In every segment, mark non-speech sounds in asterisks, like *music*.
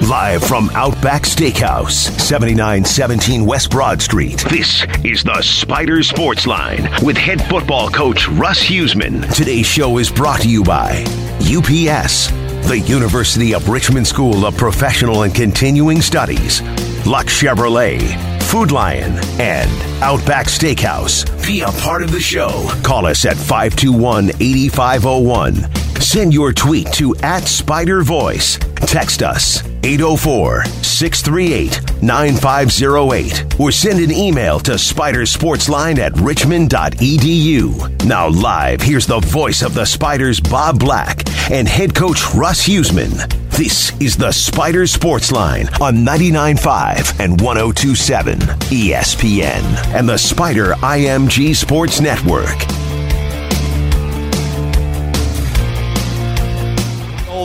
Live from Outback Steakhouse, 7917 West Broad Street. This is the Spider Sports Line with head football coach Russ Huesman. Today's show is brought to you by UPS, the University of Richmond School of Professional and Continuing Studies, Lux Chevrolet, Food Lion, and Outback Steakhouse. Be a part of the show. Call us at 521 8501. Send your tweet to at Spider Voice. Text us 804 638 9508 or send an email to spidersportsline at richmond.edu. Now, live, here's the voice of the Spiders, Bob Black, and head coach Russ Huesman. This is the Spider Sports Line on 99.5 and 102.7 ESPN and the Spider IMG Sports Network.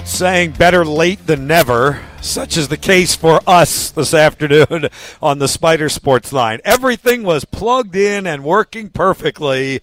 Old saying, better late than never. Such is the case for us this *laughs* afternoon on the Spider Sports Line. Everything was plugged in and working perfectly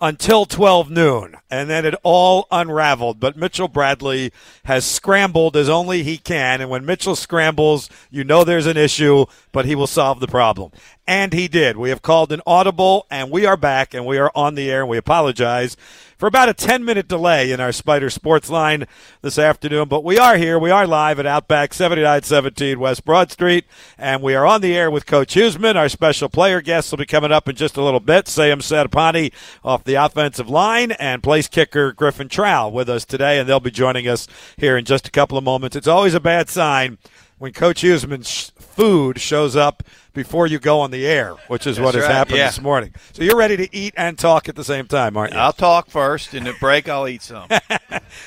until 12 noon, and then it all unraveled. But Mitchell Bradley has scrambled as only he can, and when Mitchell scrambles, you know there's an issue, but he will solve the problem. And he did. We have called an audible, and we are back, and we are on the air, and we apologize for about a 10 minute delay in our Spider Sports line this afternoon. But we are here. We are live at Outback 7917 West Broad Street. And we are on the air with Coach Huesman. Our special player guests will be coming up in just a little bit. Seyoum Settepani off the offensive line and place kicker Griffin Trau with us today. And they'll be joining us here in just a couple of moments. It's always a bad sign when Coach Huesman's food shows up before you go on the air, which is That's what has right, happened yeah. this morning. So you're ready to eat and talk at the same time, aren't you? I'll talk first, and at break I'll eat some. *laughs*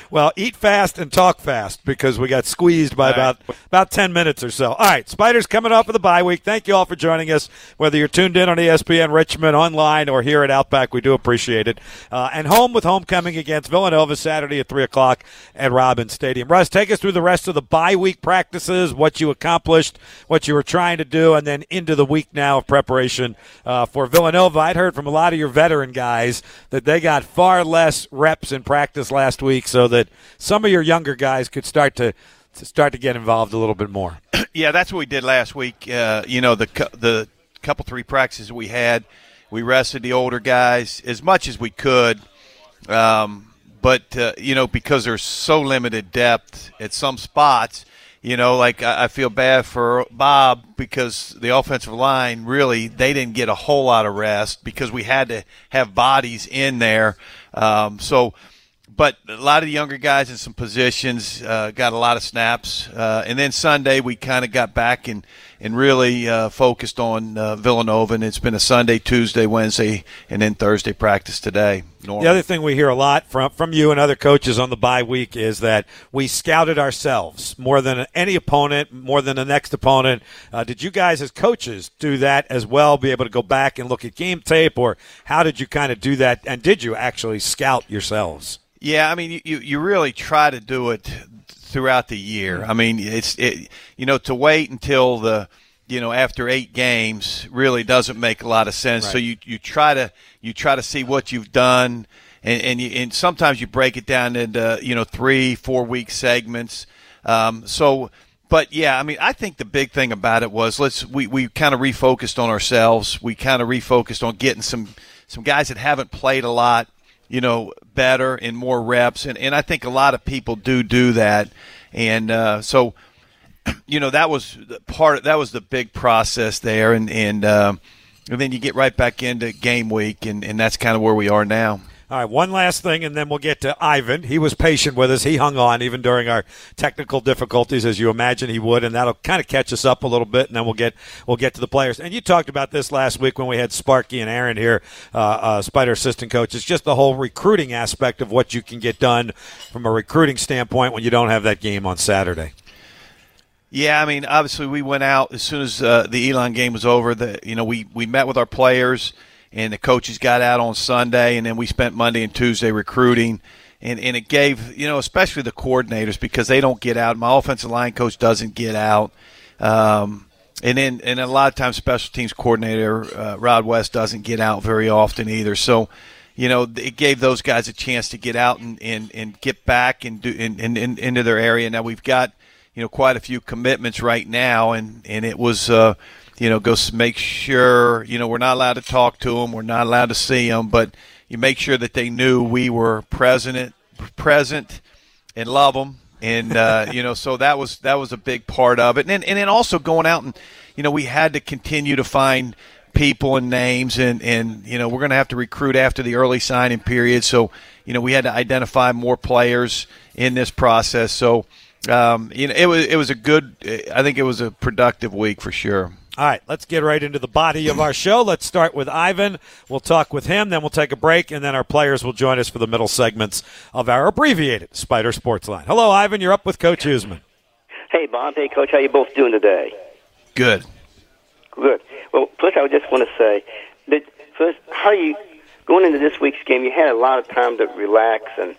Well, eat fast and talk fast because we got squeezed by All right. about about ten minutes or so. All right, Spiders coming off of the bye week. Thank you all for joining us. Whether you're tuned in on ESPN Richmond online or here at Outback, we do appreciate it. Uh, and home with homecoming against Villanova Saturday at three o'clock at Robins Stadium. Russ, take us through the rest of the bye week practices, what you accomplished, what you were trying to do, and then into the week now of preparation uh, for Villanova. I'd heard from a lot of your veteran guys that they got far less reps in practice last week, so that some of your younger guys could start to, to start to get involved a little bit more. *clears throat* yeah, that's what we did last week. Uh, you know, the the couple three practices we had, we rested the older guys as much as we could. Um, but uh, you know, because there's so limited depth at some spots, you know, like I, feel bad for Bob because the offensive line really they didn't get a whole lot of rest because we had to have bodies in there. Um, so but a lot of the younger guys in some positions uh, got a lot of snaps. Uh, and then Sunday we kind of got back and and really uh, focused on uh, Villanova. And it's been a Sunday, Tuesday, Wednesday, and then Thursday practice today. The other thing we hear a lot from from you and other coaches on the bye week is that we scouted ourselves more than any opponent, more than the next opponent. Uh, did you guys, as coaches, do that as well? Be able to go back and look at game tape, or how did you kind of do that? And did you actually scout yourselves? Yeah, I mean, you, you really try to do it throughout the year. I mean, it's it, you know to wait until the you know after eight games really doesn't make a lot of sense. So you you try to you try to see what you've done, and and, you, and sometimes you break it down into you know three four week segments. Um, so. But yeah, I mean, I think the big thing about it was let's we, we kind of refocused on ourselves. We kind of refocused on getting some some guys that haven't played a lot you know, better and more reps. And, and I think a lot of people do do that. And uh, so, *clears throat* you know, that was the part. That was the big process there. And and uh, and then you get right back into game week, and, and that's kind of where we are now. All right, one last thing, and then we'll get to Ivan. He was patient with us. He hung on even during our technical difficulties, as you imagine he would, and that'll kind of catch us up a little bit, and then we'll get we'll get to the players. And you talked about this last week when we had Sparky and Aaron here, uh, uh, Spider assistant coaches. Just the whole recruiting aspect of what you can get done from a recruiting standpoint when you don't have that game on Saturday. Yeah, I mean, obviously we went out as soon as uh, the Elon game was over. That you know we we met with our players and the coaches got out on Sunday, and then we spent Monday and Tuesday recruiting. And, and it gave you know especially the coordinators because they don't get out. My offensive line coach doesn't get out, um, and then and a lot of times special teams coordinator uh, Rod West doesn't get out very often either. So you know, it gave those guys a chance to get out and, and, and get back and do and, and, and into their area. Now we've got, you know quite a few commitments right now, and and it was. Uh, you know, go make sure, you know, we're not allowed to talk to them, we're not allowed to see them, but you make sure that they knew we were present, present, and love them, and uh, *laughs* you know, so that was that was a big part of it, and then, and then also going out and, you know, we had to continue to find people and names, and and you know, we're going to have to recruit after the early signing period, so you know, we had to identify more players in this process, so. Um, you know, it was it was a good. I think it was a productive week for sure. All right, let's get right into the body of our show. Let's start with Ivan. We'll talk with him, then we'll take a break, and then our players will join us for the middle segments of our abbreviated Spider Sports Line. Hello, Ivan. You're up with Coach Huesman. Hey, Bob. Hey, Coach. How you both doing today? Good. Good. Well, first, I just want to say that first, how are you going into this week's game? You had a lot of time to relax, and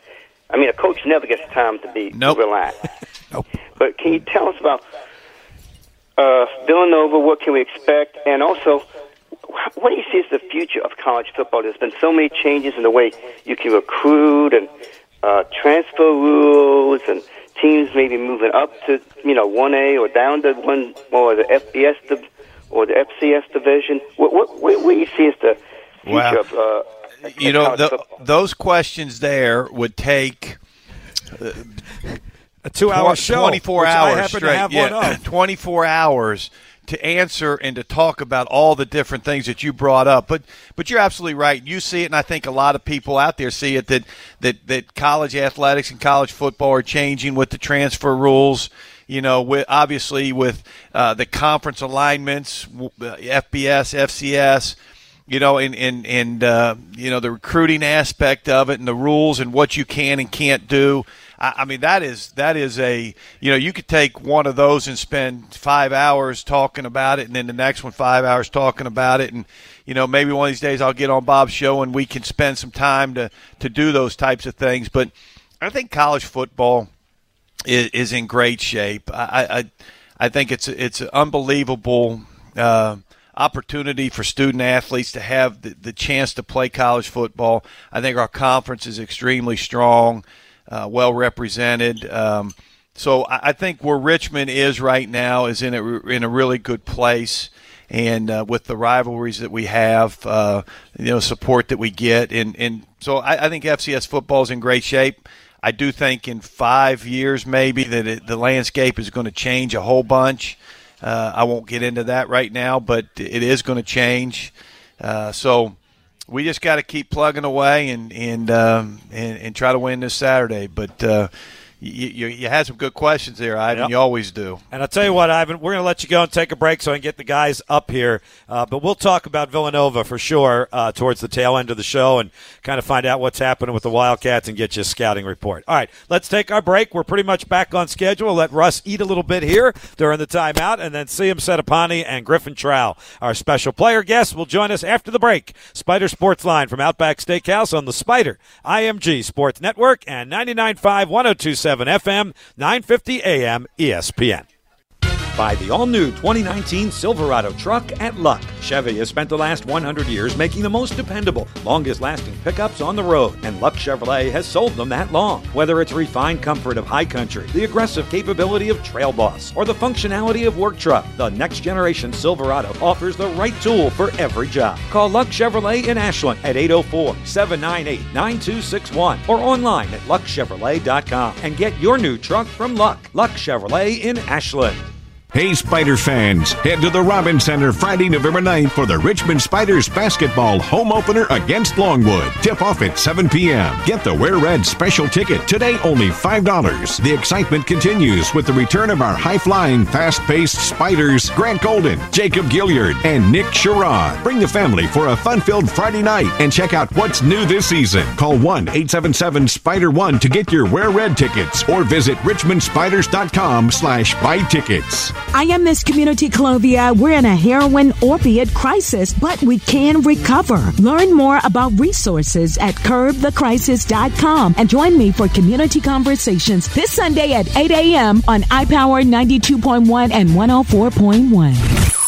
I mean, a coach never gets time to be nope. relaxed. *laughs* nope. But can you tell us about uh, Villanova, what can we expect? And also, what do you see as the future of college football? There's been so many changes in the way you can recruit and uh, transfer rules and teams maybe moving up to you know one A or down to one or the FBS div- or the FCS division. What what what, what do you see as the future wow. of uh, you know the, those questions there would take. Uh, a two-hour show, 24 hours straight. yeah, *laughs* 24 hours to answer and to talk about all the different things that you brought up. But but you're absolutely right. You see it, and I think a lot of people out there see it that that that college athletics and college football are changing with the transfer rules. You know, with obviously with uh, the conference alignments, FBS, FCS you know, and and and uh, you know the recruiting aspect of it, and the rules, and what you can and can't do. I, I mean, that is that is a you know you could take one of those and spend five hours talking about it, and then the next one five hours talking about it, and you know maybe one of these days I'll get on Bob's show and we can spend some time to to do those types of things. But I think college football is, is in great shape. I, I I think it's it's an unbelievable. Uh, opportunity for student athletes to have the, the, chance to play college football. I think our conference is extremely strong uh, well represented. Um, so I, think where Richmond is right now is in a in a really good place, and uh, with the rivalries that we have, uh, you know, support that we get, and and so I, I think FCS football is in great shape. I do think in five years maybe that it, the landscape is going to change a whole bunch. Uh, I won't get into that right now, but it is going to change. Uh, so we just got to keep plugging away and and, um, and and try to win this Saturday. But uh, you, you, you, had some good questions there, Ivan. Yep. You always do. And I'll tell you what, Ivan, we're going to let you go and take a break so I can get the guys up here. Uh, but we'll talk about Villanova for sure uh, towards the tail end of the show and kind of find out what's happening with the Wildcats and get you a scouting report. All right, let's take our break. We're pretty much back on schedule. We'll let Russ eat a little bit here during the timeout, and then Seyoum Settepani and Griffin Trau, our special player guests, will join us after the break. Spider Sports Line from Outback Steakhouse on the Spider IMG Sports Network and 99.5 1027 FM, 950 AM, ESPN. Buy the all new 2019 Silverado truck at Luck. Chevy has spent the last 100 years making the most dependable, longest lasting pickups on the road, and Luck Chevrolet has sold them that long. Whether it's refined comfort of High Country, the aggressive capability of Trail Boss, or the functionality of Work Truck, the next generation Silverado offers the right tool for every job. Call Luck Chevrolet in Ashland at 804 798 9261 or online at luckchevrolet.com and get your new truck from Luck. Luck Chevrolet in Ashland. Hey, Spider fans, head to the Robins Center Friday, November 9th for the Richmond Spiders basketball home opener against Longwood. Tip off at 7 p.m. Get the Wear Red special ticket. Today, only $5. The excitement continues with the return of our high flying, fast paced Spiders Grant Golden, Jacob Gilyard, and Nick Sherod. Bring the family for a fun filled Friday night and check out what's new this season. Call 1 877 Spider 1 to get your Wear Red tickets or visit richmondspiders.com slash buy tickets. I am Miss Community Clovia. We're in a heroin opiate crisis, but we can recover. Learn more about resources at curbthecrisis.com and join me for community conversations this Sunday at 8 a.m. on iPower 92.1 and 104.1.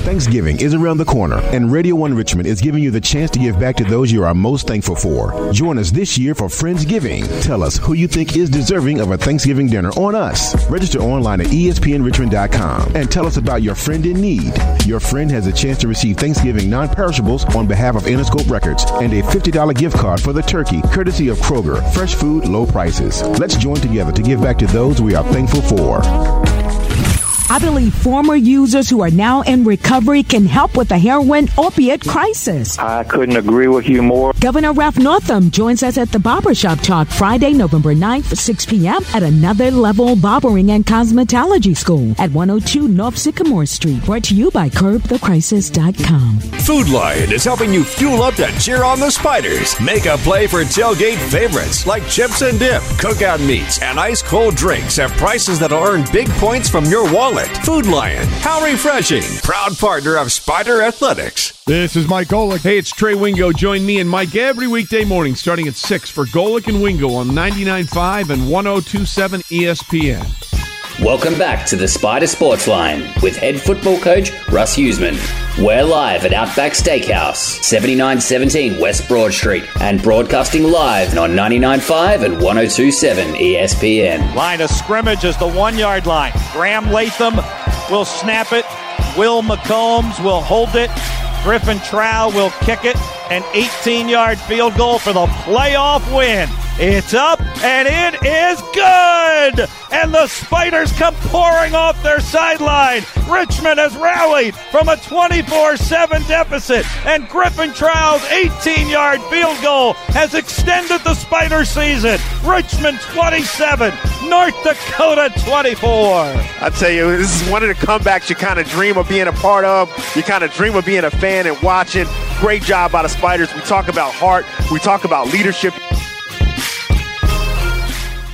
Thanksgiving is around the corner, and Radio 1 Richmond is giving you the chance to give back to those you are most thankful for. Join us this year for Friendsgiving. Tell us who you think is deserving of a Thanksgiving dinner on us. Register online at espnrichmond.com and tell us about your friend in need. Your friend has a chance to receive Thanksgiving non perishables on behalf of Interscope Records and a $50 gift card for the turkey, courtesy of Kroger. Fresh food, low prices. Let's join together to give back to those we are thankful for. I believe former users who are now in recovery can help with the heroin opiate crisis. I couldn't agree with you more. Governor Ralph Northam joins us at the Barbershop Talk Friday, November 9th, 6 p.m. at Another Level Barbering and Cosmetology School at 102 North Sycamore Street. Brought to you by CurbTheCrisis.com. Food Lion is helping you fuel up to cheer on the Spiders. Make a play for tailgate favorites like chips and dip, cookout meats, and ice cold drinks at prices that'll earn big points from your wallet. Food Lion, how refreshing! Proud partner of Spider Athletics. This is Mike Golic. Hey, it's Trey Wingo. Join me and Mike every weekday morning starting at 6 for Golic and Wingo on 99.5 and 102.7 ESPN. Welcome back to the Spider Sports Line with head football coach Russ Huesman. We're live at Outback Steakhouse, 7917 West Broad Street, and broadcasting live on 99.5 and 102.7 ESPN. Line of scrimmage is the one yard line. Graham Latham will snap it. Will McCombs will hold it. Griffin Trau will kick it. An 18 yard field goal for the playoff win. It's up and it is good. And the Spiders come pouring off their sideline. Richmond has rallied from a 24 7 deficit. And Griffin Trau's 18 yard field goal has extended the Spider season. Richmond 27, North Dakota 24. I tell you, this is one of the comebacks you kind of dream of being a part of. You kind of dream of being a fan and watching. Great job by the Spiders. We talk about heart, we talk about leadership.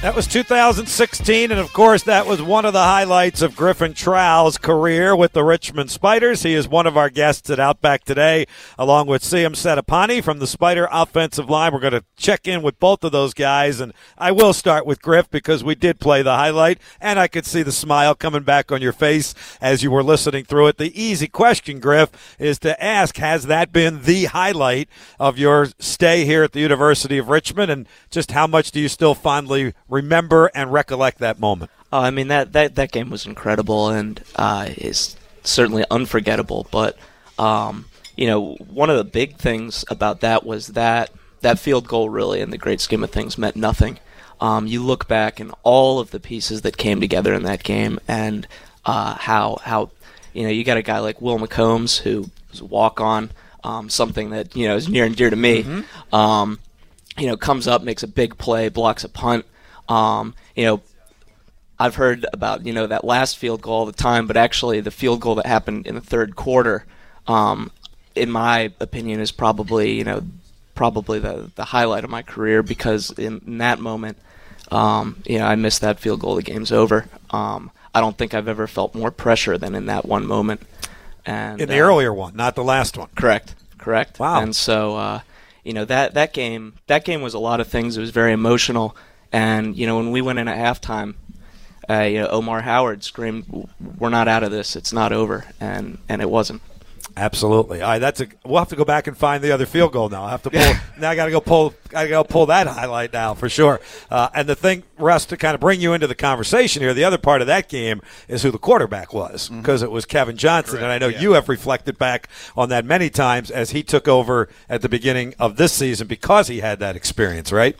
That was 2016, and of course, that was one of the highlights of Griffin Trau's career with the Richmond Spiders. He is one of our guests at Outback today, along with Seyoum Settepani from the Spider offensive line. We're going to check in with both of those guys, and I will start with Griff because we did play the highlight, and I could see the smile coming back on your face as you were listening through it. The easy question, Griff, is to ask Has that been the highlight of your stay here at the University of Richmond, and just how much do you still fondly remember and recollect that moment? Oh, I mean that that that game was incredible and uh, is certainly unforgettable. But um, you know, one of the big things about that was that that field goal really, in the great scheme of things, meant nothing. Um, you look back and all of the pieces that came together in that game, and uh, how how you know you got a guy like Will McCombs who was a walk on, um, something that you know is near and dear to me. Mm-hmm. Um, you know, comes up, makes a big play, blocks a punt. Um, you know, I've heard about you know that last field goal all the time, but actually the field goal that happened in the third quarter, um, in my opinion, is probably you know probably the the highlight of my career because in, in that moment, um, you know, I missed that field goal. The game's over. Um, I don't think I've ever felt more pressure than in that one moment. And In the uh, earlier one, not the last one. Correct. Correct. Wow. And so, uh, you know that that game that game was a lot of things. It was very emotional. And you know when we went in at halftime, uh, you know Omar Howard screamed, "We're not out of this. It's not over." And and it wasn't. Absolutely. All right, that's a. We'll have to go back and find the other field goal now. I have to pull. *laughs* now I got to go pull. I got to go pull that highlight now for sure. Uh, and the thing, Russ, to kind of bring you into the conversation here, the other part of that game is who the quarterback was because it was Kevin Johnson, and I know you have reflected back on that many times as he took over at the beginning of this season because he had that experience, right?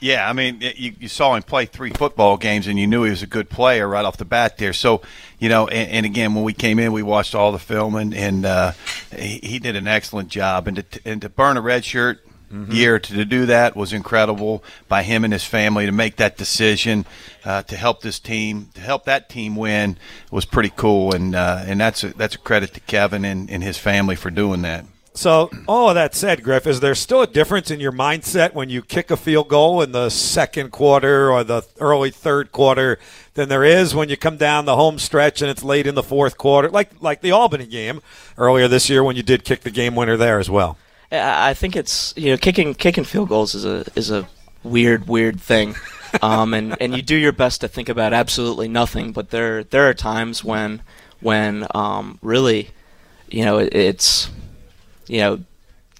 Yeah, I mean, you, you saw him play three football games, and you knew he was a good player right off the bat there. So, you know, and, and again, when we came in, we watched all the film, and, and uh, he, he did an excellent job. And to, and to burn a red shirt year to, to do that was incredible by him and his family to make that decision uh, to help this team, to help that team win was pretty cool. And uh, and that's a, that's a credit to Kevin and, and his family for doing that. So, all of that said, Griff, is there still a difference in your mindset when you kick a field goal in the second quarter or the early third quarter than there is when you come down the home stretch and it's late in the fourth quarter, like like the Albany game earlier this year when you did kick the game winner there as well? I think it's you know kicking kicking field goals is a is a weird weird thing, *laughs* um, and and you do your best to think about absolutely nothing. But there there are times when when um, really you know, it, it's you know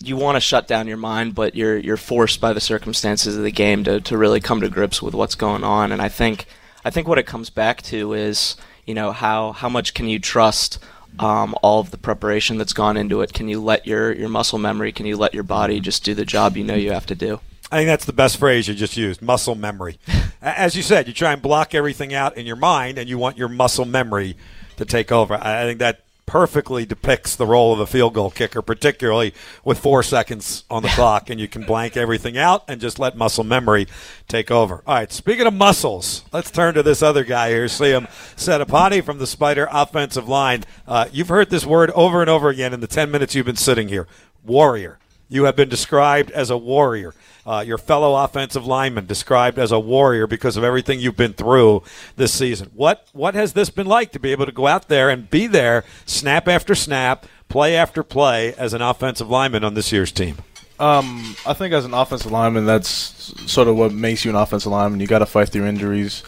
you want to shut down your mind, but you're you're forced by the circumstances of the game to, to really come to grips with what's going on. And I think I think what it comes back to is you know how how much can you trust um, all of the preparation that's gone into it? Can you let your your muscle memory? Can you let your body just do the job you know you have to do? I think that's the best phrase you just used muscle memory. *laughs* As you said, you try and block everything out in your mind, and you want your muscle memory to take over. I think that perfectly depicts the role of a field goal kicker, particularly with four seconds on the clock, and you can blank everything out and just let muscle memory take over. All right, speaking of muscles, let's turn to this other guy here, Seyoum Settepani from the Spider offensive line. Uh, you've heard this word over and over again in the 10 minutes you've been sitting here warrior. You have been described as a warrior uh, your fellow offensive lineman described as a warrior because of everything you've been through this season. What what has this been like to be able to go out there and be there, snap after snap, play after play as an offensive lineman on this year's team? Um, I think as an offensive lineman, that's sort of what makes you an offensive lineman. You got to fight through injuries.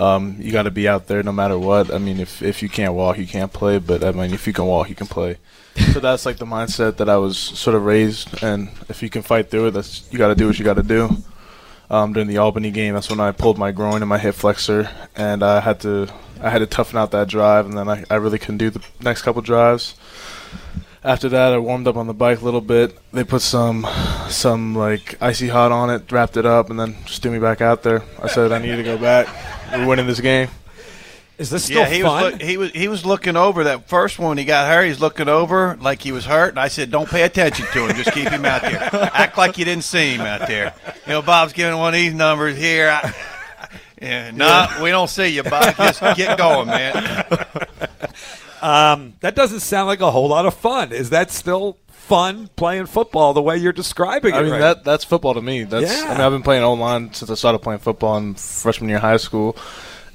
Um, you got to be out there no matter what. I mean, if if you can't walk, you can't play. But I mean, if you can walk, you can play so that's like the mindset that I was sort of raised, and if you can fight through it, that's you got to do what you got to do. Um, during the Albany game, that's when I pulled my groin and my hip flexor, and I had to I had to toughen out that drive, and then I, I really couldn't do the next couple drives. After that, I warmed up on the bike a little bit. They put some some like icy hot on it, wrapped it up, and then just threw me back out there. I said I need to go back. We're winning this game. Is this still yeah, he fun? Was look, he was he was looking over that first one. He got hurt. He's looking over like he was hurt, and I said, "Don't pay attention to him. Just keep him out there. Act like you didn't see him out there." You know, Bob's giving one of these numbers here. I, *laughs* yeah, no, nah, we don't see you, Bob. Just get going, man. *laughs* Um, that doesn't sound like a whole lot of fun. Is that still fun playing football the way you're describing it? I mean, right? that that's football to me. That's Yeah. I mean, I've been playing online since I started playing football in freshman year of high school,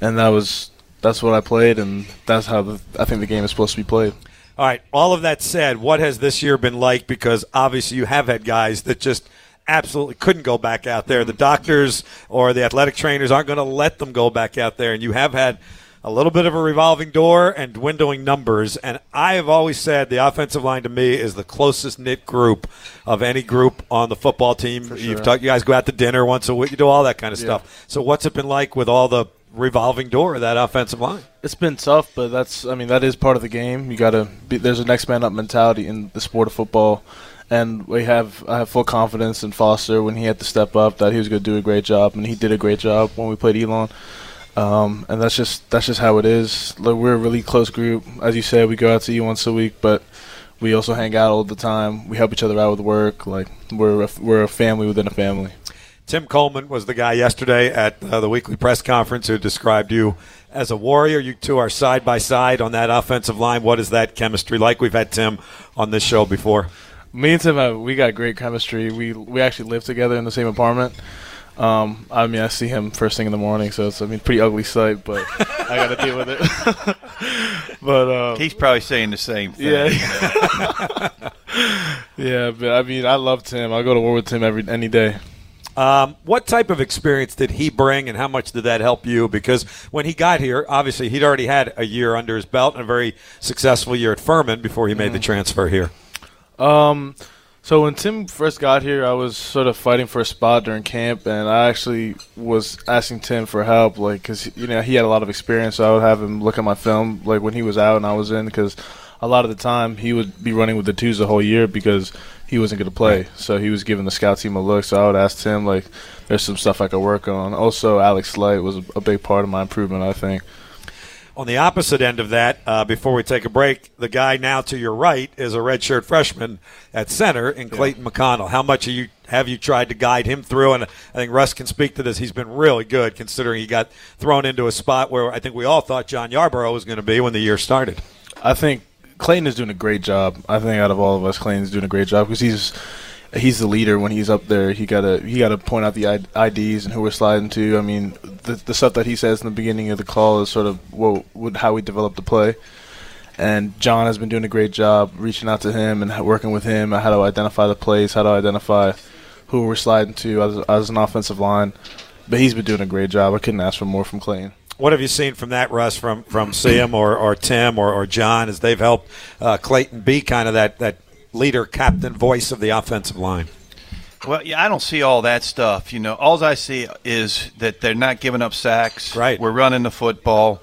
and that was that's what I played, and that's how the, I think the game is supposed to be played. All right. All of that said, what has this year been like? Because obviously you have had guys that just absolutely couldn't go back out there. The doctors or the athletic trainers aren't going to let them go back out there, and you have had a little bit of a revolving door and dwindling numbers. And I have always said the offensive line to me is the closest knit group of any group on the football team. sure. You've talked, you guys go out to dinner once a week, you do all that kind of Yeah. stuff. So what's it been like with all the revolving door of that offensive line? It's been tough, but that's I mean that is part of the game. You gotta be, there's a next man up mentality in the sport of football, and we have I have full confidence in Foster when he had to step up that he was going to do a great job, and he did a great job when we played Elon. Um, and that's just that's just how it is. Like, we're a really close group, as you said. We go out to eat once a week, but we also hang out all the time. We help each other out with work. Like we're a, we're a family within a family. Tim Coleman was the guy yesterday at uh, the weekly press conference who described you as a warrior. You two are side by side on that offensive line. What is that chemistry like? We've had Tim on this show before. Me and Tim, have, we got great chemistry. We we actually live together in the same apartment. Um, I mean, I see him first thing in the morning, so it's I mean pretty ugly sight, but *laughs* I got to deal with it. *laughs* but uh, He's probably saying the same thing. Yeah, *laughs* yeah. But I mean, I love Tim. I go to war with Tim every any day. Um, what type of experience did he bring, and how much did that help you? Because when he got here, obviously he'd already had a year under his belt and a very successful year at Furman before he made the transfer here. Um, so when Tim first got here, I was sort of fighting for a spot during camp, and I actually was asking Tim for help, like, cause you know he had a lot of experience. So I would have him look at my film, like when he was out and I was in, because a lot of the time he would be running with the twos the whole year because he wasn't going to play. So he was giving the scout team a look. So I would ask Tim, like, there's some stuff I could work on. Also, Alex Light was a big part of my improvement, I think. On the opposite end of that, uh, before we take a break, the guy now to your right is a redshirt freshman at center in Clayton McConnell. How much have you have you tried to guide him through? And I think Russ can speak to this. He's been really good considering he got thrown into a spot where I think we all thought John Yarborough was going to be when the year started. I think Clayton is doing a great job. I think out of all of us, Clayton's doing a great job because he's he's the leader when he's up there. He gotta he gotta point out the IDs and who we're sliding to. I mean, the the stuff that he says in the beginning of the call is sort of what, how we develop the play. And John has been doing a great job reaching out to him and working with him how to identify the plays, how to identify who we're sliding to as, as an offensive line. But he's been doing a great job. I couldn't ask for more from Clayton. What have you seen from that, Russ, from from Sam or, or Tim or, or John, as they've helped uh, Clayton be kind of that, that leader, captain, voice of the offensive line? Well, yeah, I don't see all that stuff. You know, all I see is that they're not giving up sacks. Right. We're running the football.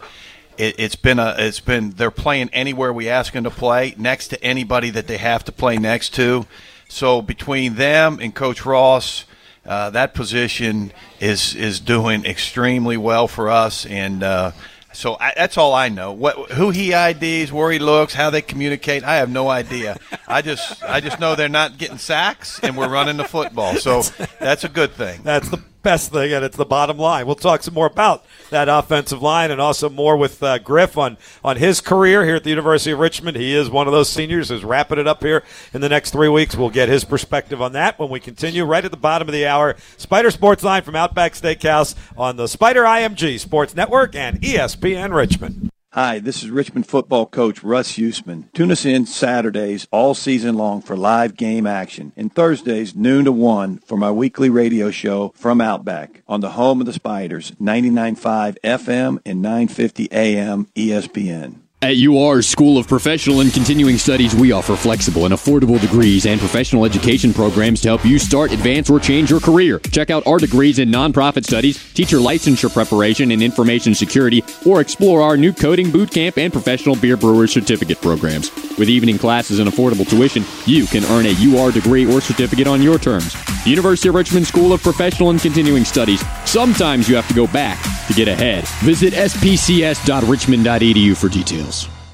It, it's been a. It's been. They're playing anywhere we ask them to play, next to anybody that they have to play next to. So between them and Coach Ross, uh, that position is is doing extremely well for us, and uh, so I, that's all I know. What who he IDs, where he looks, how they communicate, I have no idea. I just I just know they're not getting sacks, and we're running the football. So *laughs* that's a good thing. That's the best thing, and it's the bottom line. We'll talk some more about that offensive line and also more with uh, Griff on, on his career here at the University of Richmond. He is one of those seniors who's wrapping it up here in the next three weeks. We'll get his perspective on that when we continue right at the bottom of the hour. Spider Sports Line from Outback Steakhouse on the Spider IMG Sports Network and ESPN Richmond. Hi, this is Richmond football coach Russ Huesman. Tune us in Saturdays all season long for live game action and Thursdays noon to 1 for my weekly radio show from Outback on the home of the Spiders, 99.5 FM and 950 AM ESPN. At UR School of Professional and Continuing Studies, we offer flexible and affordable degrees and professional education programs to help you start, advance, or change your career. Check out our degrees in nonprofit studies, teacher licensure preparation, and information security, or explore our new coding boot camp and professional beer brewer certificate programs. With evening classes and affordable tuition, you can earn a UR degree or certificate on your terms. University of Richmond School of Professional and Continuing Studies. Sometimes you have to go back to get ahead. Visit spcs.richmond.edu for details.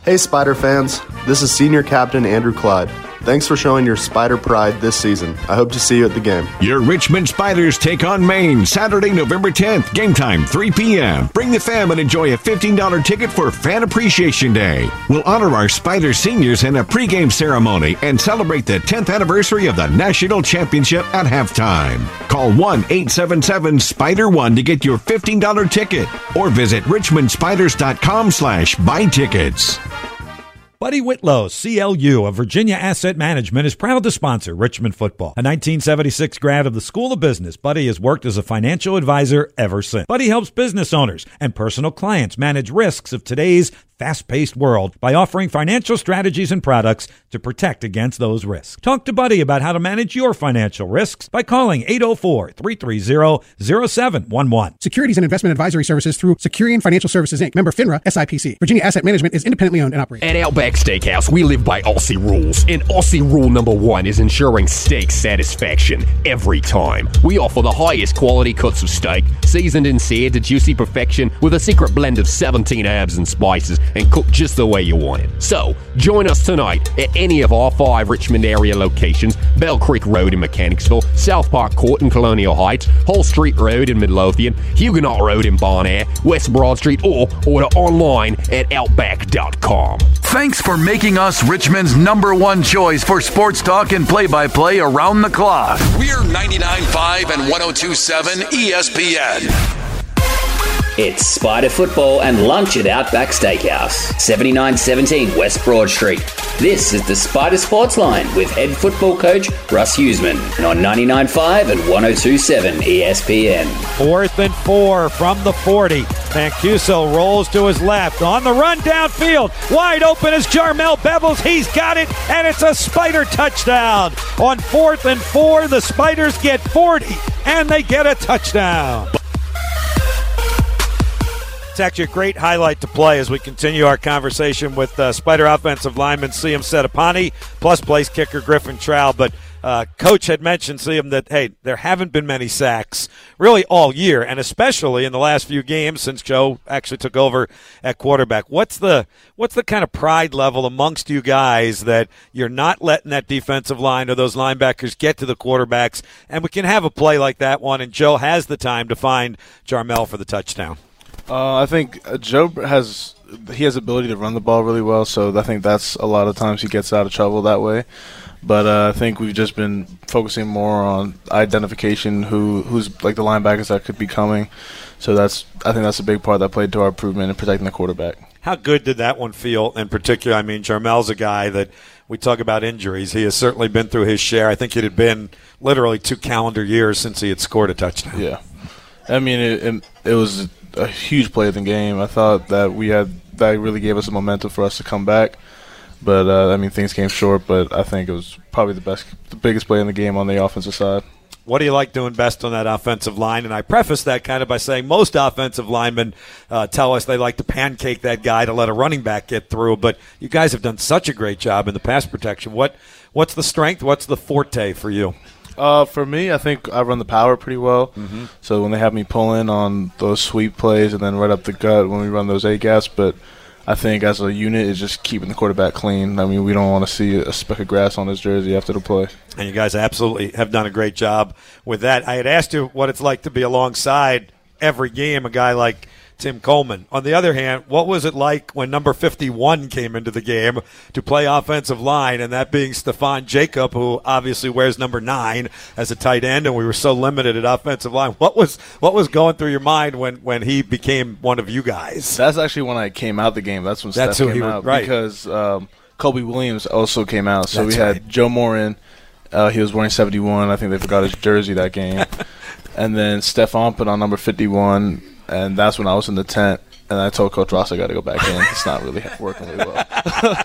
Hey, Spider fans. This is Senior Captain Andrew Clyde. Thanks for showing your Spider pride this season. I hope to see you at the game. Your Richmond Spiders take on Maine Saturday, November 10th. Game time, 3 p.m. Bring the fam and enjoy a $15 ticket for Fan Appreciation Day. We'll honor our Spider seniors in a pregame ceremony and celebrate the 10th anniversary of the national championship at halftime. Call 1 877 Spider 1 to get your $15 ticket or visit richmondspiders.com slash buy tickets. Buddy Whitlow, CLU of Virginia Asset Management, is proud to sponsor Richmond football. A 1976 grad of the School of Business, Buddy has worked as a financial advisor ever since. Buddy helps business owners and personal clients manage risks of today's fast paced world by offering financial strategies and products to protect against those risks. Talk to Buddy about how to manage your financial risks by calling 804 330 0711. Securities and investment advisory services through Securian Financial Services Inc. Member FINRA SIPC. Virginia Asset Management is independently owned and operated. At Outback Steakhouse, we live by Aussie rules. And Aussie rule number one is ensuring steak satisfaction every time. We offer the highest quality cuts of steak, seasoned and seared to juicy perfection with a secret blend of 17 herbs and spices and cooked just the way you want it. So, join us tonight at any of our five Richmond area locations Bell Creek Road in Mechanicsville, South Park Court in Colonial Heights, Hull Street Road in Midlothian, Huguenot Road in Bon Air, West Broad Street, or order online at outback.com. Thanks for making us Richmond's number one choice for sports talk and play by play around the clock. We're 99.5 and 102.7 ESPN. It's Spider Football and lunch at Outback Steakhouse, 7917 West Broad Street. This is the Spider Sports Line with head football coach Russ Huesman and on 99.5 and 102.7 ESPN. Fourth and four from the 40. Mancuso rolls to his left on the run downfield. Wide open is Jarmel Bevels. He's got it, and it's a Spider touchdown. On fourth and four, the Spiders get 40, and they get a touchdown. It's actually a great highlight to play as we continue our conversation with uh, Spider offensive lineman Seyoum Settepani, plus place kicker Griffin Trau. But uh, Coach had mentioned, Seyoum, that, hey, there haven't been many sacks really all year, and especially in the last few games since Joe actually took over at quarterback. What's the what's the kind of pride level amongst you guys that you're not letting that defensive line or those linebackers get to the quarterbacks, and we can have a play like that one, and Joe has the time to find Jarmel for the touchdown? Uh, I think Joe has he has ability to run the ball really well, so I think that's a lot of times he gets out of trouble that way. But uh, I think we've just been focusing more on identification who who's like the linebackers that could be coming. So that's I think that's a big part that played to our improvement in protecting the quarterback. How good did that one feel in particular? I mean, Jarmel's a guy that we talk about injuries. He has certainly been through his share. I think it had been literally two calendar years since he had scored a touchdown. Yeah. I mean, it, it, it was a huge play of the game. I thought that we had that really gave us a momentum for us to come back. But uh, I mean, things came short. But I think it was probably the best, the biggest play in the game on the offensive side. What do you like doing best on that offensive line? And I preface that kind of by saying most offensive linemen uh, tell us they like to pancake that guy to let a running back get through. But you guys have done such a great job in the pass protection. What what's the strength? What's the forte for you? Uh, for me, I think I run the power pretty well. Mm-hmm. So when they have me pulling on those sweep plays and then right up the gut when we run those A gaps, but I think as a unit is just keeping the quarterback clean. I mean, we don't want to see a speck of grass on his jersey after the play. And you guys absolutely have done a great job with that. I had asked you what it's like to be alongside every game a guy like Tim Coleman. On the other hand, what was it like when number 51 came into the game to play offensive line, and that being Stefan Jacob, who obviously wears number nine as a tight end, and we were so limited at offensive line. What was what was going through your mind when, when he became one of you guys? That's actually when I came out the game. That's when That's Steph came was- out right. because um, Kobe Williams also came out. So That's we had right. Joe Morin. Uh, he was wearing 71. I think they forgot his jersey that game. *laughs* and then Stefan put on number 51, and that's when I was in the tent. And I told Coach Ross I got to go back in. It's not really *laughs* working really well. *laughs*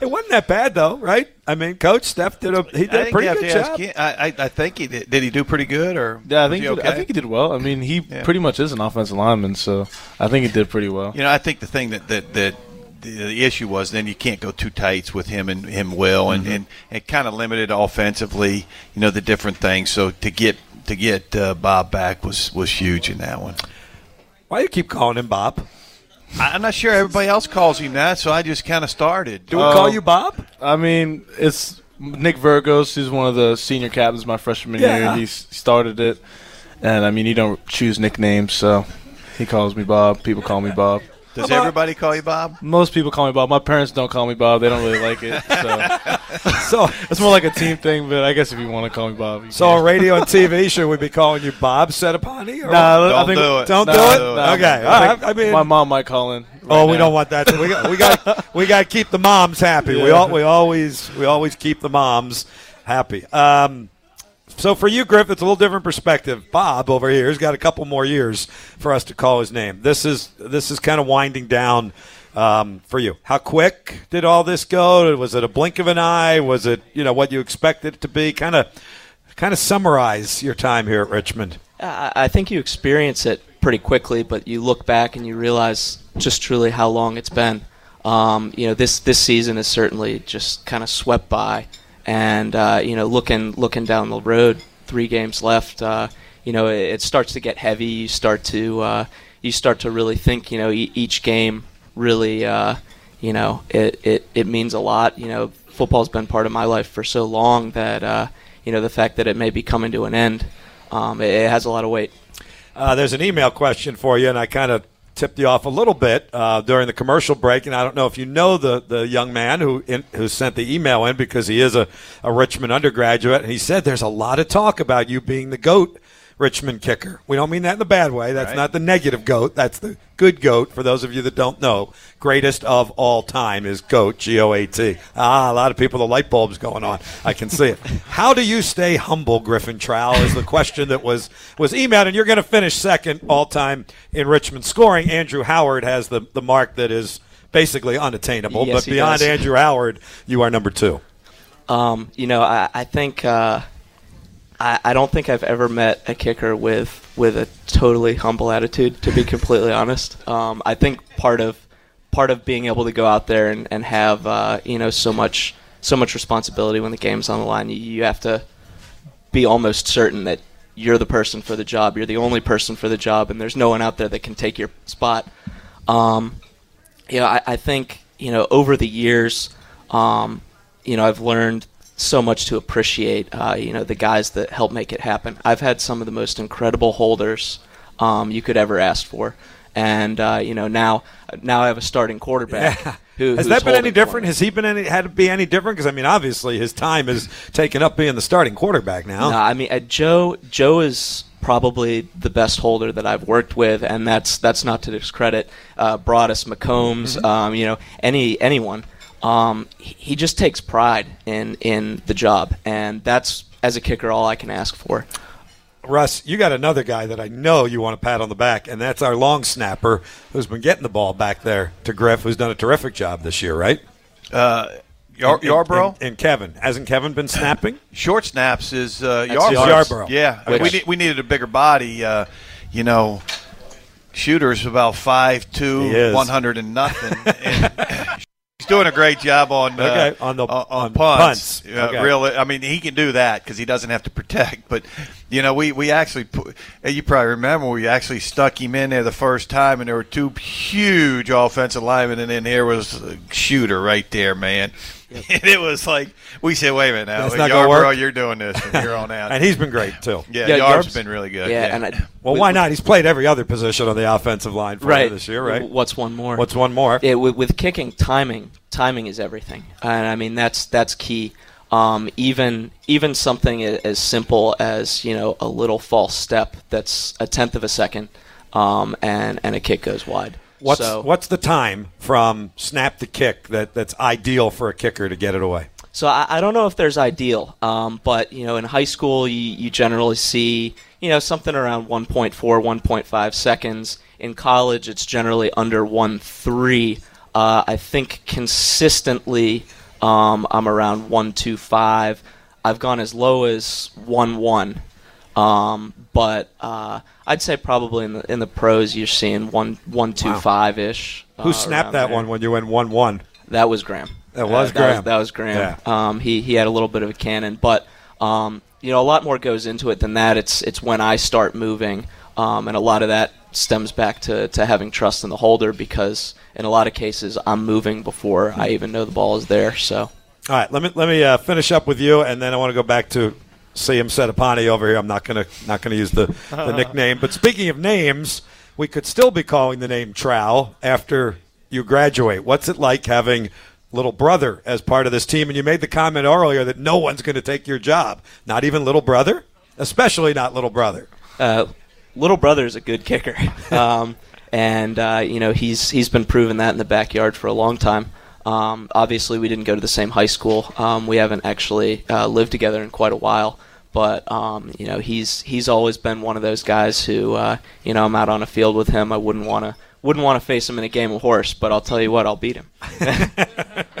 It wasn't that bad though, right? I mean, Coach Steph did a he did a pretty good to ask job. Ken- I, I, I think he did. Did he do pretty good, or Yeah, I think he he did, I think he did well. I mean, he Yeah. pretty much is an offensive lineman, so I think he did pretty well. You know, I think the thing that that that the, the issue was then you can't go too tights with him and him Will, and Mhm. and it kind of limited offensively. You know, the different things. So to get to get uh, Bob back was was huge in that one. Why do you keep calling him Bob? I- I'm not sure everybody else calls him that, so I just kind of started. Do we call um, you Bob? I mean, it's Nick Virgos. He's one of the senior captains my freshman Yeah. year. He started it, and I mean, he don't choose nicknames, so he calls me Bob. People call me Bob. Does everybody call you Bob? Most people call me Bob. My parents don't call me Bob. They don't really like it. So, *laughs* so it's more like a team thing. But I guess if you want to call me Bob, you So on radio and TV, should we be calling you Bob Settepani? Or Nah, I think Don't nah, do it. nah, okay. I, All think. I mean, my mom might call in. oh, we now. don't want that. We got we got *laughs* we got to keep the moms happy. We all we always we always keep the moms happy. Um, so for you, Griff, it's a little different perspective. Bob over here has got a couple more years for us to call his name. This is this is kind of winding down um, for you. How quick did all this go? Was it a blink of an eye? Was it you know what you expected it to be? Kind of kind of summarize your time here at Richmond. I think you experience it pretty quickly, but you look back and you realize just truly how long it's been. Um, you know, this this season is certainly just kind of swept by, and uh, you know, looking looking down the road, three games left. Uh, you know, it, it starts to get heavy. You start to uh, you start to really think. You know, e- each game really, uh, you know, it, it it means a lot. You know, football's been part of my life for so long that uh, you know the fact that it may be coming to an end, um, it, it has a lot of weight. Uh, there's an email question for you, and I kind of tipped you off a little bit uh, during the commercial break. And I don't know if you know the, the young man who in, who sent the email in because he is a, a Richmond undergraduate. And he said there's a lot of talk about you being the GOAT Richmond kicker. We don't mean that in the bad way. That's Right. not the negative GOAT. That's the good GOAT. For those of you that don't know, greatest of all time is GOAT, G O A T. Ah, a lot of people, the light bulb's going on. I can see it. *laughs* How do you stay humble, Griffin Trau, is the question that was, was emailed. And you're going to finish second all time in Richmond scoring. Andrew Howard has the, the mark that is basically unattainable. Yes, but beyond does. Andrew Howard, you are number two. Um, you know, I, I think uh, I, I don't think I've ever met a kicker with with a totally humble attitude. To be *laughs* completely honest, um, I think part of part of being able to go out there and, and have uh, you know so much so much responsibility when the game's on the line, you, you have to be almost certain that you're the person for the job. You're the only person for the job, and there's no one out there that can take your spot. Um, you know, I, I think you know over the years, um, you know, I've learned so much to appreciate uh, you know the guys that help make it happen. I've had some of the most incredible holders um, you could ever ask for, and uh, you know now now I have a starting quarterback. Yeah. *laughs* Who, Has that been any different? Has he been any had to be any different? Because I mean, obviously his time is taken up being the starting quarterback now. No, I mean uh, Joe. Joe is probably the best holder that I've worked with, and that's that's not to discredit uh, Broadus McCombs. Mm-hmm. Um, you know, any anyone. Um, he, he just takes pride in in the job, and that's as a kicker all I can ask for. Russ, you got another guy that I know you want to pat on the back, and that's our long snapper who's been getting the ball back there to Griff, who's done a terrific job this year, right? Uh, Yar- And- Yarborough? and, and Kevin hasn't Kevin been snapping? *laughs* Short snaps is uh, That's Yarborough. Yarborough. Yeah, Okay. we, need, we needed a bigger body. Uh, you know, shooter's about five two, He is. one hundred and nothing. and *laughs* *laughs* he's doing a great job on uh, Okay, on the- on, on punts. punts. Yeah, Okay. Really, I mean, he can do that because he doesn't have to protect. But you know, we we actually put. You probably remember we actually stuck him in there the first time, and there were two huge offensive linemen, and then there was a shooter right there, man. *laughs* And it was like we said, "Wait a minute now, That's not gonna Yarborough, work? you're doing this from here on out." *laughs* and he's been great too. Yeah, Yarb's been really good. Yeah, well, why not? He's played every other position on the offensive line for right this year, right? What's one more? What's one more? Yeah, with, with kicking, timing, timing is everything, and I mean that's that's key. Um, even even something a- as simple as you know a little false step that's a tenth of a second, um, and and a kick goes wide. What's so, what's the time from snap to kick that, that's ideal for a kicker to get it away? So I, I don't know if there's ideal, um, but you know, in high school, you, you generally see you know something around 1.4, 1.5 seconds. In college, it's generally under 1.3. Uh, I think consistently, um, I'm around 1.25. I've gone as low as 1.1. Um, but uh, I'd say probably in the in the pros you're seeing one one two five ish. Who snapped that one when you went one one? That was Graham. That was Uh, Graham. That was, Graham. Um, he he had a little bit of a cannon, but um, you know a lot more goes into it than that. It's it's when I start moving, um, and a lot of that stems back to, to having trust in the holder because in a lot of cases I'm moving before I even know the ball is there. So All right, let me let me uh, finish up with you, and then I want to go back to Sam Settepani over here. I'm not gonna not gonna use the, the *laughs* nickname, but speaking of names, we could still be calling the name Trau after you graduate. What's it like having little brother as part of this team? And you made the comment earlier that no one's going to take your job, not even little brother, especially not little brother. uh, little brother is a good kicker, *laughs* um, and uh, you know he's he's been proving that in the backyard for a long time. Um, obviously, we didn't go to the same high school. Um, we haven't actually uh, lived together in quite a while. But um, you know he's he's always been one of those guys who uh, you know I'm out on a field with him. I wouldn't want to wouldn't want to face him in a game of horse. But I'll tell you what, I'll beat him. *laughs* *laughs*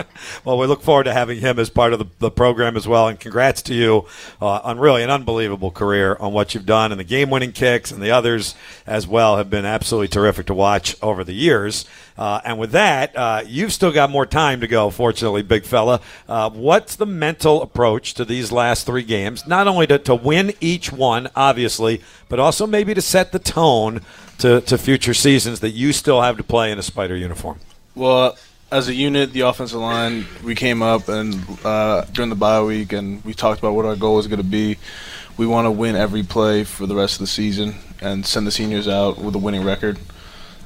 Well, we look forward to having him as part of the, the program as well. And congrats to you uh, on really an unbelievable career on what you've done. And the game winning kicks and the others as well have been absolutely terrific to watch over the years. Uh, and with that, uh, you've still got more time to go, fortunately, big fella. Uh, what's the mental approach to these last three games? Not only to, to win each one, obviously, but also maybe to set the tone to, to future seasons that you still have to play in a Spider uniform. Well, as a unit, the offensive line, we came up and uh, during the bye week, and we talked about what our goal is going to be. We want to win every play for the rest of the season and send the seniors out with a winning record.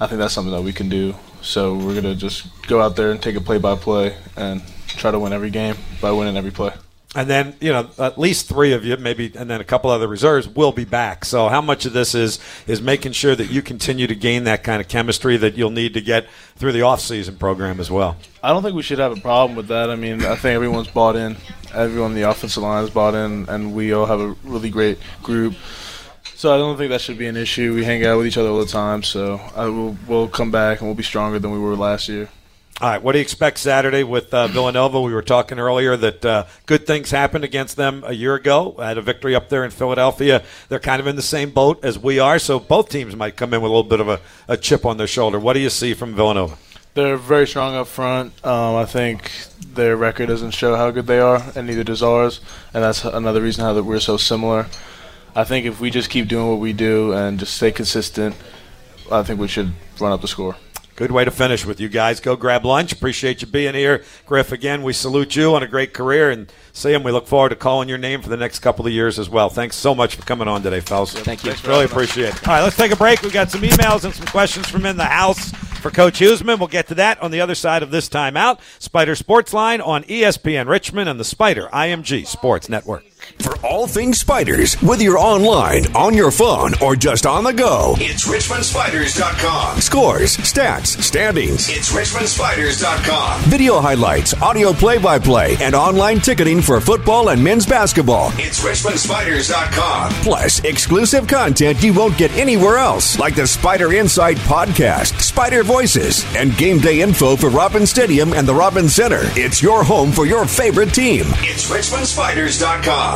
I think that's something that we can do. So we're going to just go out there and take it play by play and try to win every game by winning every play. And then, you know, at least three of you, maybe, and then a couple other reserves will be back. So, how much of this is is making sure that you continue to gain that kind of chemistry that you'll need to get through the off-season program as well? I don't think we should have a problem with that. I mean, I think everyone's bought in. Everyone in the offensive line is bought in, and we all have a really great group. So I don't think that should be an issue. We hang out with each other all the time, so I will, we'll come back and we'll be stronger than we were last year. All right, what do you expect Saturday with uh, Villanova? We were talking earlier that uh, good things happened against them a year ago. Had a victory up there in Philadelphia. They're kind of in the same boat as we are, so both teams might come in with a little bit of a, a chip on their shoulder. What do you see from Villanova? They're very strong up front. Um, I think their record doesn't show how good they are, and neither does ours. And that's another reason how that we're so similar. I think if we just keep doing what we do and just stay consistent, I think we should run up the score. Good way to finish with you guys. Go grab lunch. Appreciate you being here. Griff, again, we salute you on a great career. And Sam, we look forward to calling your name for the next couple of years as well. Thanks so much for coming on today, fellas. Thank you. Really appreciate it. All right, let's take a break. We've got some emails and some questions from in the house for Coach Huesman. We'll get to that on the other side of this timeout. Spider Sports Line on ESPN Richmond and the Spider IMG Sports Network. For all things spiders, whether you're online, on your phone, or just on the go, it's RichmondSpiders.com. Scores, stats, standings. It's RichmondSpiders.com. Video highlights, audio play by play, and online ticketing for football and men's basketball. It's RichmondSpiders.com. Plus, exclusive content you won't get anywhere else, like the Spider Insight podcast, Spider Voices, and game day info for Robins Stadium and the Robins Center. It's your home for your favorite team. It's RichmondSpiders.com.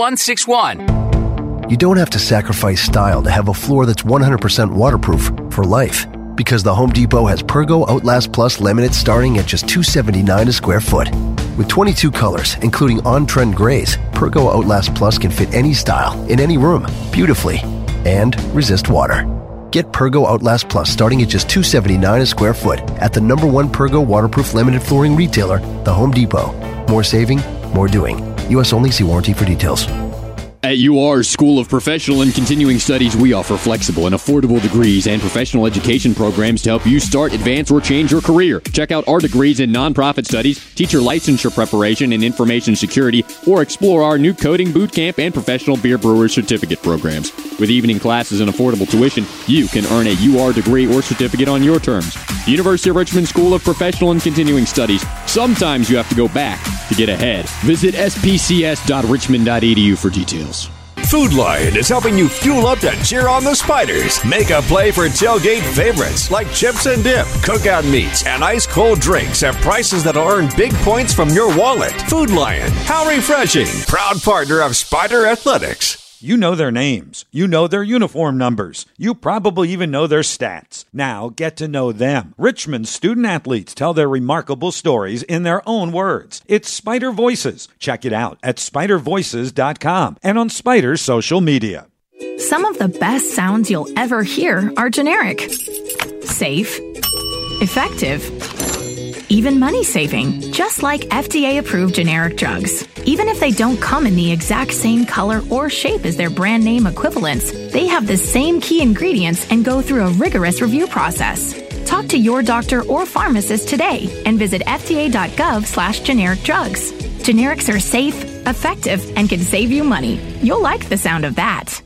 You don't have to sacrifice style to have a floor that's 100% waterproof for life. Because the Home Depot has Pergo Outlast Plus laminate starting at just 279 a square foot. With 22 colors, including on trend grays, Pergo Outlast Plus can fit any style, in any room, beautifully, and resist water. Get Pergo Outlast Plus starting at just 279 a square foot at the number one Pergo waterproof laminate flooring retailer, the Home Depot. More saving, more doing. U.S. only see warranty for details. At UR School of Professional and Continuing Studies, we offer flexible and affordable degrees and professional education programs to help you start, advance, or change your career. Check out our degrees in nonprofit studies, teacher licensure preparation, and information security, or explore our new coding boot camp and professional beer brewer certificate programs. With evening classes and affordable tuition, you can earn a UR degree or certificate on your terms. University of Richmond School of Professional and Continuing Studies. Sometimes you have to go back to get ahead. Visit spcs.richmond.edu for details. Food Lion is helping you fuel up to cheer on the Spiders. Make a play for tailgate favorites like chips and dip, cookout meats, and ice cold drinks at prices that'll earn big points from your wallet. Food Lion, how refreshing! Proud partner of Spider Athletics. You know their names. You know their uniform numbers. You probably even know their stats. Now get to know them. Richmond's student athletes tell their remarkable stories in their own words. It's Spider Voices. Check it out at spidervoices.com and on Spider's social media. Some of the best sounds you'll ever hear are generic, safe, effective, even money saving, just like FDA approved generic drugs. Even if they don't come in the exact same color or shape as their brand name equivalents, they have the same key ingredients and go through a rigorous review process. Talk to your doctor or pharmacist today and visit fda.gov slash generic drugs. Generics are safe, effective, and can save you money. You'll like the sound of that.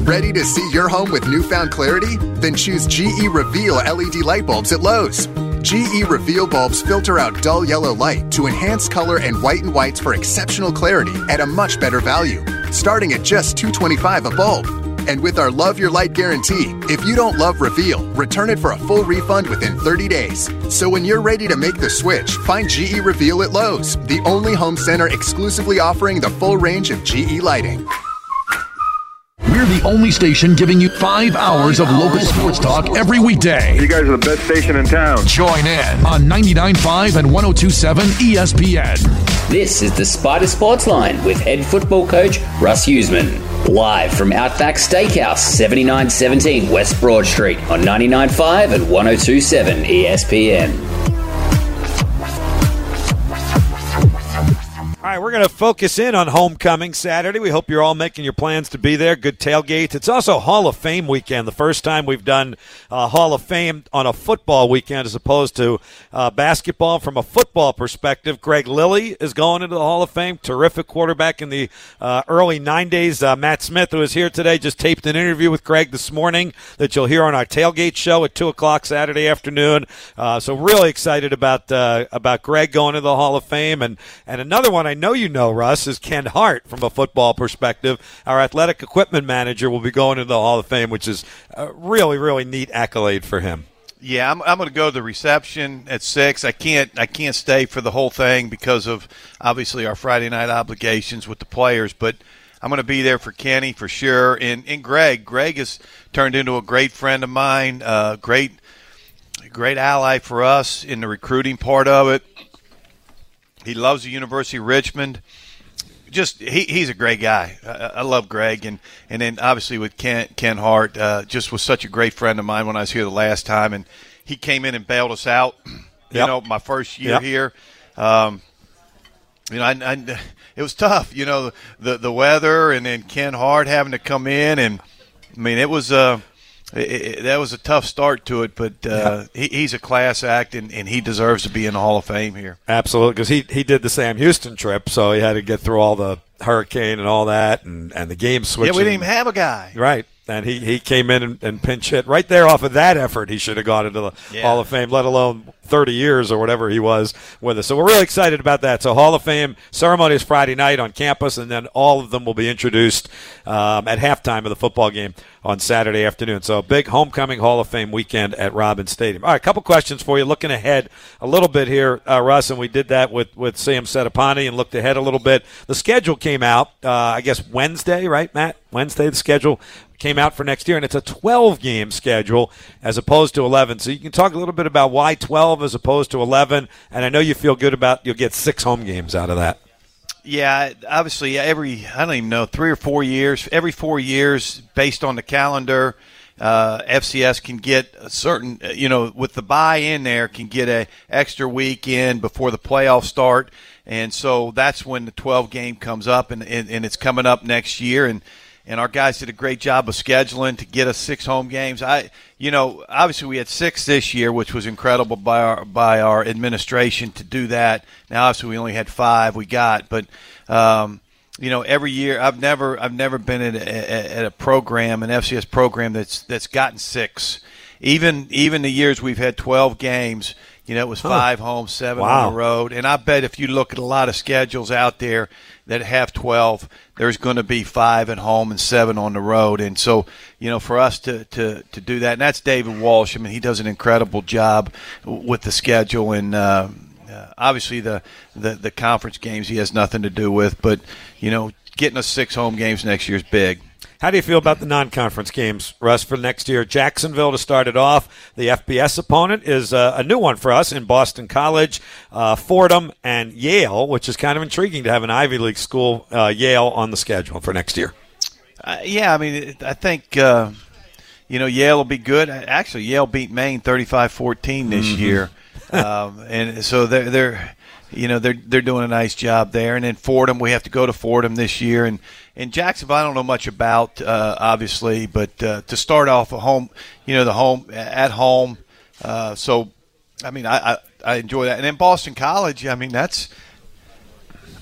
Ready to see your home with newfound clarity? Then choose GE Reveal LED light bulbs at Lowe's. GE Reveal bulbs filter out dull yellow light to enhance color and white and whites for exceptional clarity at a much better value, starting at just 225 a bulb. And with our Love Your Light guarantee, if you don't love Reveal, return it for a full refund within 30 days. So when you're ready to make the switch, find GE Reveal at Lowe's, the only home center exclusively offering the full range of GE lighting. We're the only station giving you five hours of local sports talk every weekday. You guys are the best station in town. Join in on 99.5 and 102.7 ESPN. This is the Spider Sports Line with head football coach Russ Huesman. Live from Outback Steakhouse, 7917 West Broad Street on 99.5 and 102.7 ESPN. All right, we're going to focus in on homecoming Saturday. We hope you're all making your plans to be there. Good tailgates. It's also Hall of Fame weekend. The first time we've done uh, Hall of Fame on a football weekend as opposed to uh, basketball from a football perspective. Greg Lilly is going into the Hall of Fame. Terrific quarterback in the uh, early nine days. Uh, Matt Smith, who is here today, just taped an interview with Greg this morning that you'll hear on our tailgate show at two o'clock Saturday afternoon. Uh, so really excited about uh, about Greg going to the Hall of Fame and and another one I know you know, Russ, is Ken Hart from a football perspective. Our athletic equipment manager will be going into the Hall of Fame, which is a really, really neat accolade for him. Yeah, I'm, I'm going to go to the reception at six. I can't I can't stay for the whole thing because of obviously our Friday night obligations with the players, but I'm going to be there for Kenny for sure. And and Greg, Greg has turned into a great friend of mine, uh, great great ally for us in the recruiting part of it. He loves the University of Richmond. just he, he's a great guy. I, I love Greg, and and then obviously with Ken Ken Hart, uh, just was such a great friend of mine when I was here the last time, and he came in and bailed us out. *clears throat* You Yep. know, my first year Yep. here. Um, you know, I, I, it was tough. You know, the the weather, and then Ken Hart having to come in, and I mean, it was uh, it, it, that was a tough start to it. But uh, he, he's a class act, and, and he deserves to be in the Hall of Fame here. Absolutely, because he he did the Sam Houston trip, so he had to get through all the hurricane and all that, and, and the game switching. Yeah, we didn't even have a guy. Right. And he, he came in and, and pinch hit right there off of that effort. He should have gone into the Yeah. Hall of Fame, let alone 30 years or whatever he was with us. So we're really excited about that. So Hall of Fame ceremony is Friday night on campus, and then all of them will be introduced um, at halftime of the football game on Saturday afternoon. So a big homecoming Hall of Fame weekend at Robins Stadium. All right, a couple questions for you. Looking ahead a little bit here, uh, Russ, and we did that with, with Sam Settepani and looked ahead a little bit. The schedule came out, uh, I guess, Wednesday, right, Matt? Wednesday, the schedule came out for next year, and it's a 12 game schedule as opposed to 11. So you can talk a little bit about why 12 as opposed to 11. And I know you feel good about you'll get six home games out of that. Yeah, obviously every I don't even know three or four years. Every four years, based on the calendar, uh, FCS can get a certain you know with the buy in there can get a extra week in before the playoffs start, and so that's when the 12 game comes up, and, and, and it's coming up next year, and and our guys did a great job of scheduling to get us six home games. I, you know, obviously we had six this year, which was incredible by our by our administration to do that. Now, obviously, we only had five we got, but um, you know, every year I've never I've never been at a, at a program, an FCS program that's that's gotten six. Even even the years we've had twelve games, you know, it was Huh. five home, seven Wow. on the road, and I bet if you look at a lot of schedules out there that have 12, there's going to be five at home and seven on the road. And so, you know, for us to, to, to do that, and that's David Walsh. I mean, he does an incredible job with the schedule. And uh, uh, obviously, the, the, the conference games he has nothing to do with. But, you know, getting us six home games next year is big. How do you feel about the non-conference games, Russ, for next year? Jacksonville to start it off. The FBS opponent is uh, a new one for us in Boston College, uh, Fordham, and Yale, which is kind of intriguing to have an Ivy League school, uh, Yale, on the schedule for next year. Uh, yeah, I mean, I think uh, you know Yale will be good. Actually, Yale beat Maine 35-14 this Mhm. year, um, *laughs* and so they're they're you know they're they're doing a nice job there. And then Fordham, we have to go to Fordham this year, and and Jacksonville, I don't know much about uh, obviously, but uh, to start off a home, you know, the home at home. Uh, so, I mean, I, I I enjoy that. And then Boston College, I mean, that's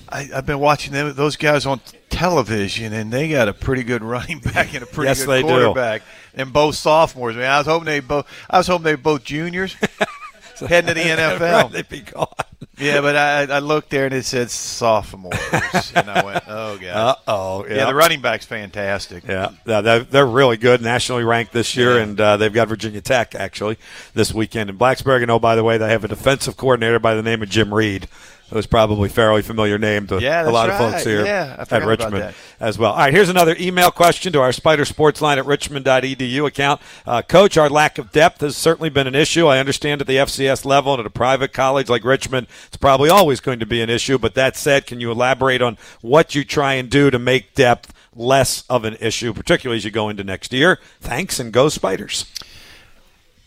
I, I've been watching them, those guys on television, and they got a pretty good running *laughs* back and a pretty Yes, good they do. quarterback, and both sophomores. I, mean, I was hoping they both. I was hoping they both juniors *laughs* heading to the NFL. *laughs* Right, they'd be gone. Yeah, but I, I looked there and it said sophomores, and I went, *laughs* "Oh god." Uh-oh, Yeah, yeah. the running back's fantastic. Yeah, yeah, they're, they're really good, nationally ranked this year, and uh, they've got Virginia Tech actually this weekend in Blacksburg. And oh, by the way, they have a defensive coordinator by the name of Jim Reid, who's probably a fairly familiar name to Yeah, a lot of folks here Yeah, at Richmond as well. All right, here's another email question to our Spider Sports line at richmond.edu account. Uh, Coach, our lack of depth has certainly been an issue. I understand at the FCS level and at a private college like Richmond, it's probably always going to be an issue. But that said, can you elaborate on what you try and do to make depth less of an issue, particularly as you go into next year? Thanks, and go Spiders.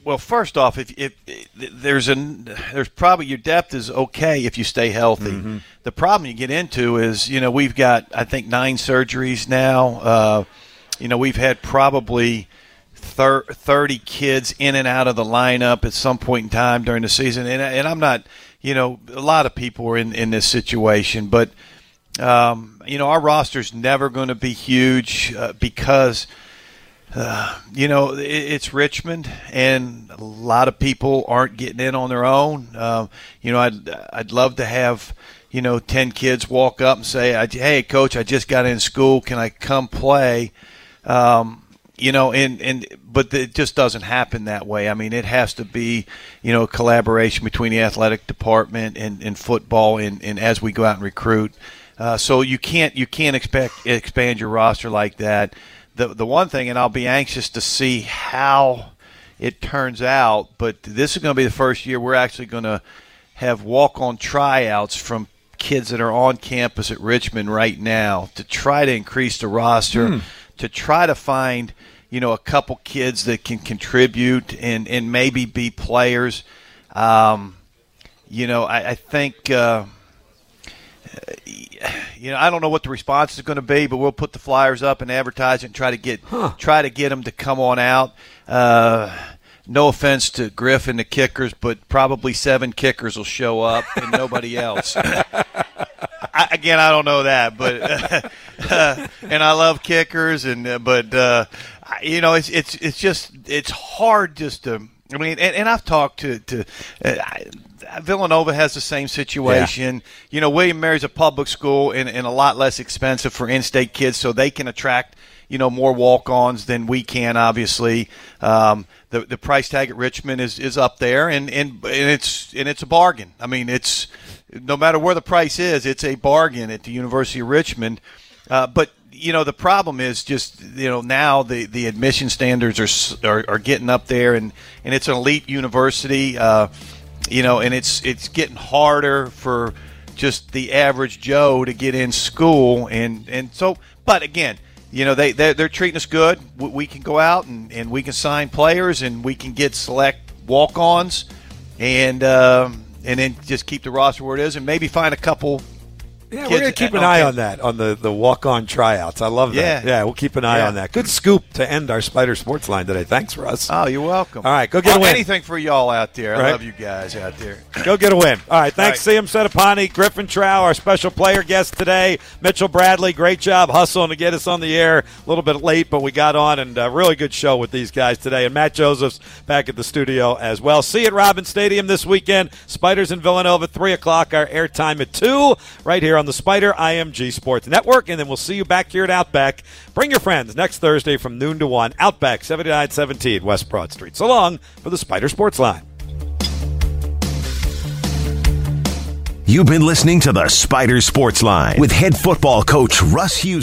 Well, first off, if, if, if there's a there's probably your depth is okay if you stay healthy. Mm-hmm. The problem you get into is you know we've got I think nine surgeries now. Uh, you know we've had probably thir- thirty kids in and out of the lineup at some point in time during the season, and, and I'm not you know a lot of people are in in this situation, but um, you know our roster's never going to be huge uh, because. Uh, *sighs* you know, it, it's Richmond, and a lot of people aren't getting in on their own. Um, you know, I'd I'd love to have you know ten kids walk up and say, "Hey, coach, I just got in school. Can I come play?" Um, you know, and and but it just doesn't happen that way. I mean, it has to be you know collaboration between the athletic department and, and football, and, and as we go out and recruit. Uh, so you can't you can't expect expand your roster like that. The the one thing, and I'll be anxious to see how it turns out. But this is going to be the first year we're actually going to have walk on tryouts from kids that are on campus at Richmond right now to try to increase the roster, Hmm. to try to find you know a couple kids that can contribute and and maybe be players. Um, you know, I, I think. Uh, *sighs* you know, I don't know what the response is going to be, but we'll put the flyers up and advertise it and try to get try to get them to come on out. Uh, no offense to Griff and the kickers, but probably seven kickers will show up and nobody *laughs* else. *laughs* I, again, I don't know that, but *laughs* uh, and I love kickers, and uh, but uh, you know, it's it's it's just it's hard just to. I mean, and, and I've talked to to. Uh, Villanova has the same situation. You know, William Mary's a public school and, and a lot less expensive for in-state kids, so they can attract you know more walk-ons than we can. Obviously, um, the the price tag at Richmond is, is up there, and, and and it's and it's a bargain. I mean, it's no matter where the price is, it's a bargain at the University of Richmond. Uh, but you know, the problem is just you know now the, the admission standards are, are are getting up there, and and it's an elite university. Uh, you know, and it's it's getting harder for just the average Joe to get in school, and and so. But again, you know, they they're, they're treating us good. We, can go out and, and we can sign players, and we can get select walk-ons, and um, and then just keep the roster where it is, and maybe find a couple. Yeah, we're going to keep an eye on that, on the, the walk on tryouts. I love that. Yeah. Yeah, we'll keep an eye Yeah. on that. Good scoop to end our Spider Sports line today. Thanks, Russ. Oh, you're welcome. All right, go get a Oh, win. Anything for y'all out there. I love you guys out there. *clears throat* Go get a win. All right, thanks, All Seyoum Settepani, Griffin Trau, our special player guest today, Mitchell Bradley. Great job hustling to get us on the air. A little bit late, but we got on, and a really good show with these guys today. And Matt Josephs back at the studio as well. See you at Robins Stadium this weekend. Spiders in Villanova, 3 o'clock. Our airtime at 2, right here on the Spider IMG Sports Network. And then we'll see you back here at Outback. Bring your friends next Thursday from noon to 1. Outback, 7917 West Broad Street. So long for the Spider Sports Line. You've been listening to the Spider Sports Line with head football coach Russ Hughes.